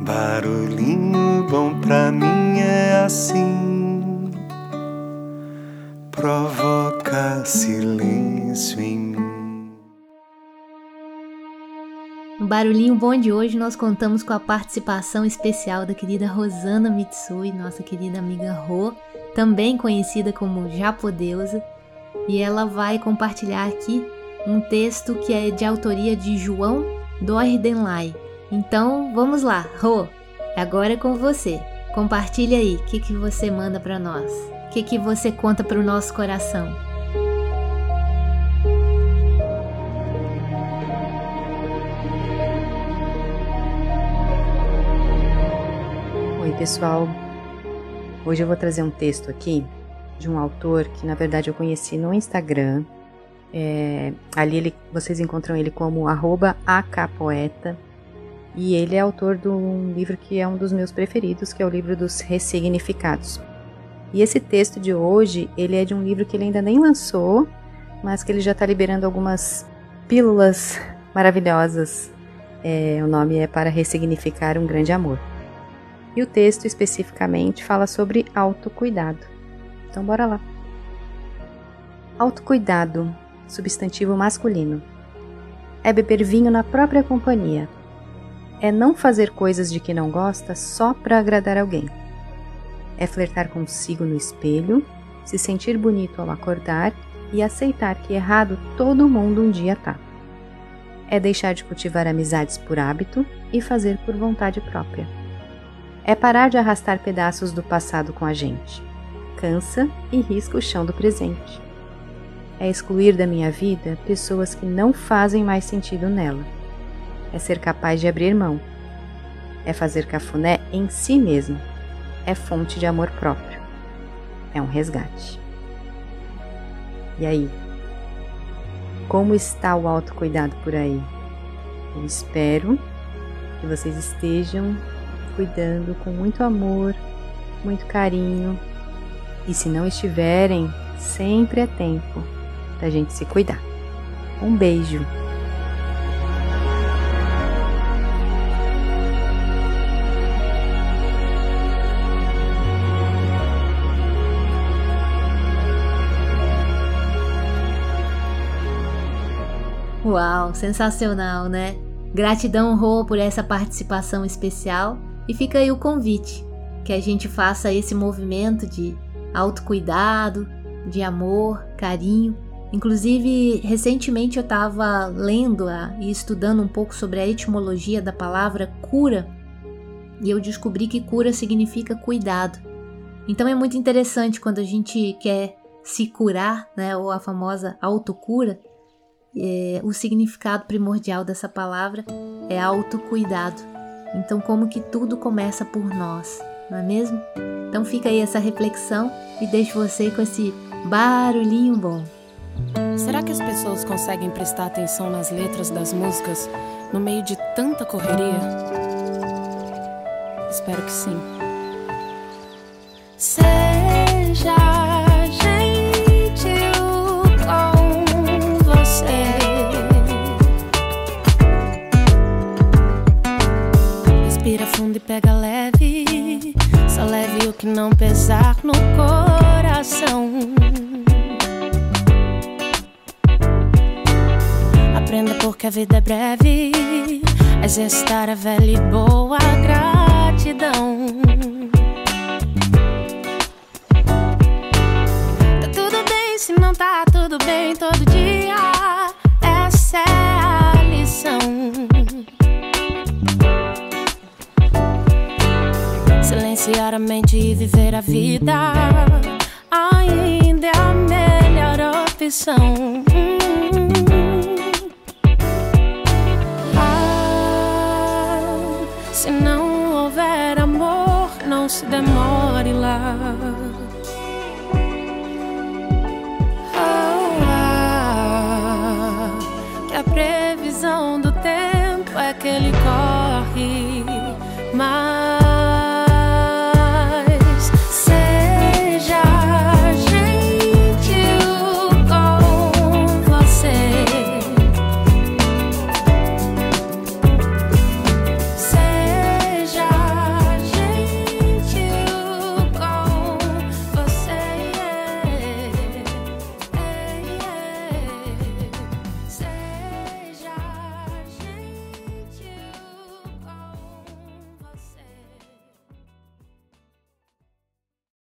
Barulhinho bom pra mim é assim, provoca silêncio em mim. No Barulhinho Bom de hoje, nós contamos com a participação especial da querida Rosana Mitsui, nossa querida amiga Rô, também conhecida como Japodeusa, e ela vai compartilhar aqui um texto que é de autoria de João Doerdenlai. Então, vamos lá, Rô, agora é com você. Compartilha aí o que, que você manda para nós, o que, que você conta para o nosso coração. Oi, pessoal. Hoje eu vou trazer um texto aqui de um autor que, na verdade, eu conheci no Instagram. É, ali ele, vocês encontram ele como acapoeta. E ele é autor de um livro que é um dos meus preferidos, que é o livro dos ressignificados. E esse texto de hoje, ele é de um livro que ele ainda nem lançou, mas que ele já está liberando algumas pílulas maravilhosas. É, o nome é Para Ressignificar um Grande Amor. E o texto especificamente fala sobre autocuidado. Então bora lá. Autocuidado, substantivo masculino. É beber vinho na própria companhia. É não fazer coisas de que não gosta só para agradar alguém. É flertar consigo no espelho, se sentir bonito ao acordar e aceitar que errado todo mundo um dia tá. É deixar de cultivar amizades por hábito e fazer por vontade própria é parar de arrastar pedaços do passado com a gente. Cansa e risca o chão do presente. É excluir da minha vida pessoas que não fazem mais sentido nela. É ser capaz de abrir mão. É fazer cafuné em si mesmo. É fonte de amor próprio. É um resgate. E aí? Como está o autocuidado por aí? Eu espero que vocês estejam cuidando com muito amor, muito carinho. E se não estiverem, sempre é tempo da gente se cuidar. Um beijo! Uau, sensacional, né? Gratidão, Rô, por essa participação especial e fica aí o convite que a gente faça esse movimento de autocuidado, de amor, carinho. Inclusive, recentemente eu estava lendo e estudando um pouco sobre a etimologia da palavra cura e eu descobri que cura significa cuidado. Então é muito interessante quando a gente quer se curar, né, ou a famosa autocura, é, o significado primordial dessa palavra é autocuidado. Então, como que tudo começa por nós, não é mesmo? Então, fica aí essa reflexão e deixo você com esse barulhinho bom. Será que as pessoas conseguem prestar atenção nas letras das músicas no meio de tanta correria? Espero que sim. No coração. Aprenda porque a vida é breve, exercitar a velha e boa gratidão. Tá tudo bem se não tá tudo bem todo dia. Silenciar a mente e viver a vida ainda é a melhor opção. Ah, se não houver amor, não se demore lá. Ah, que a previsão do tempo é que ele corre mais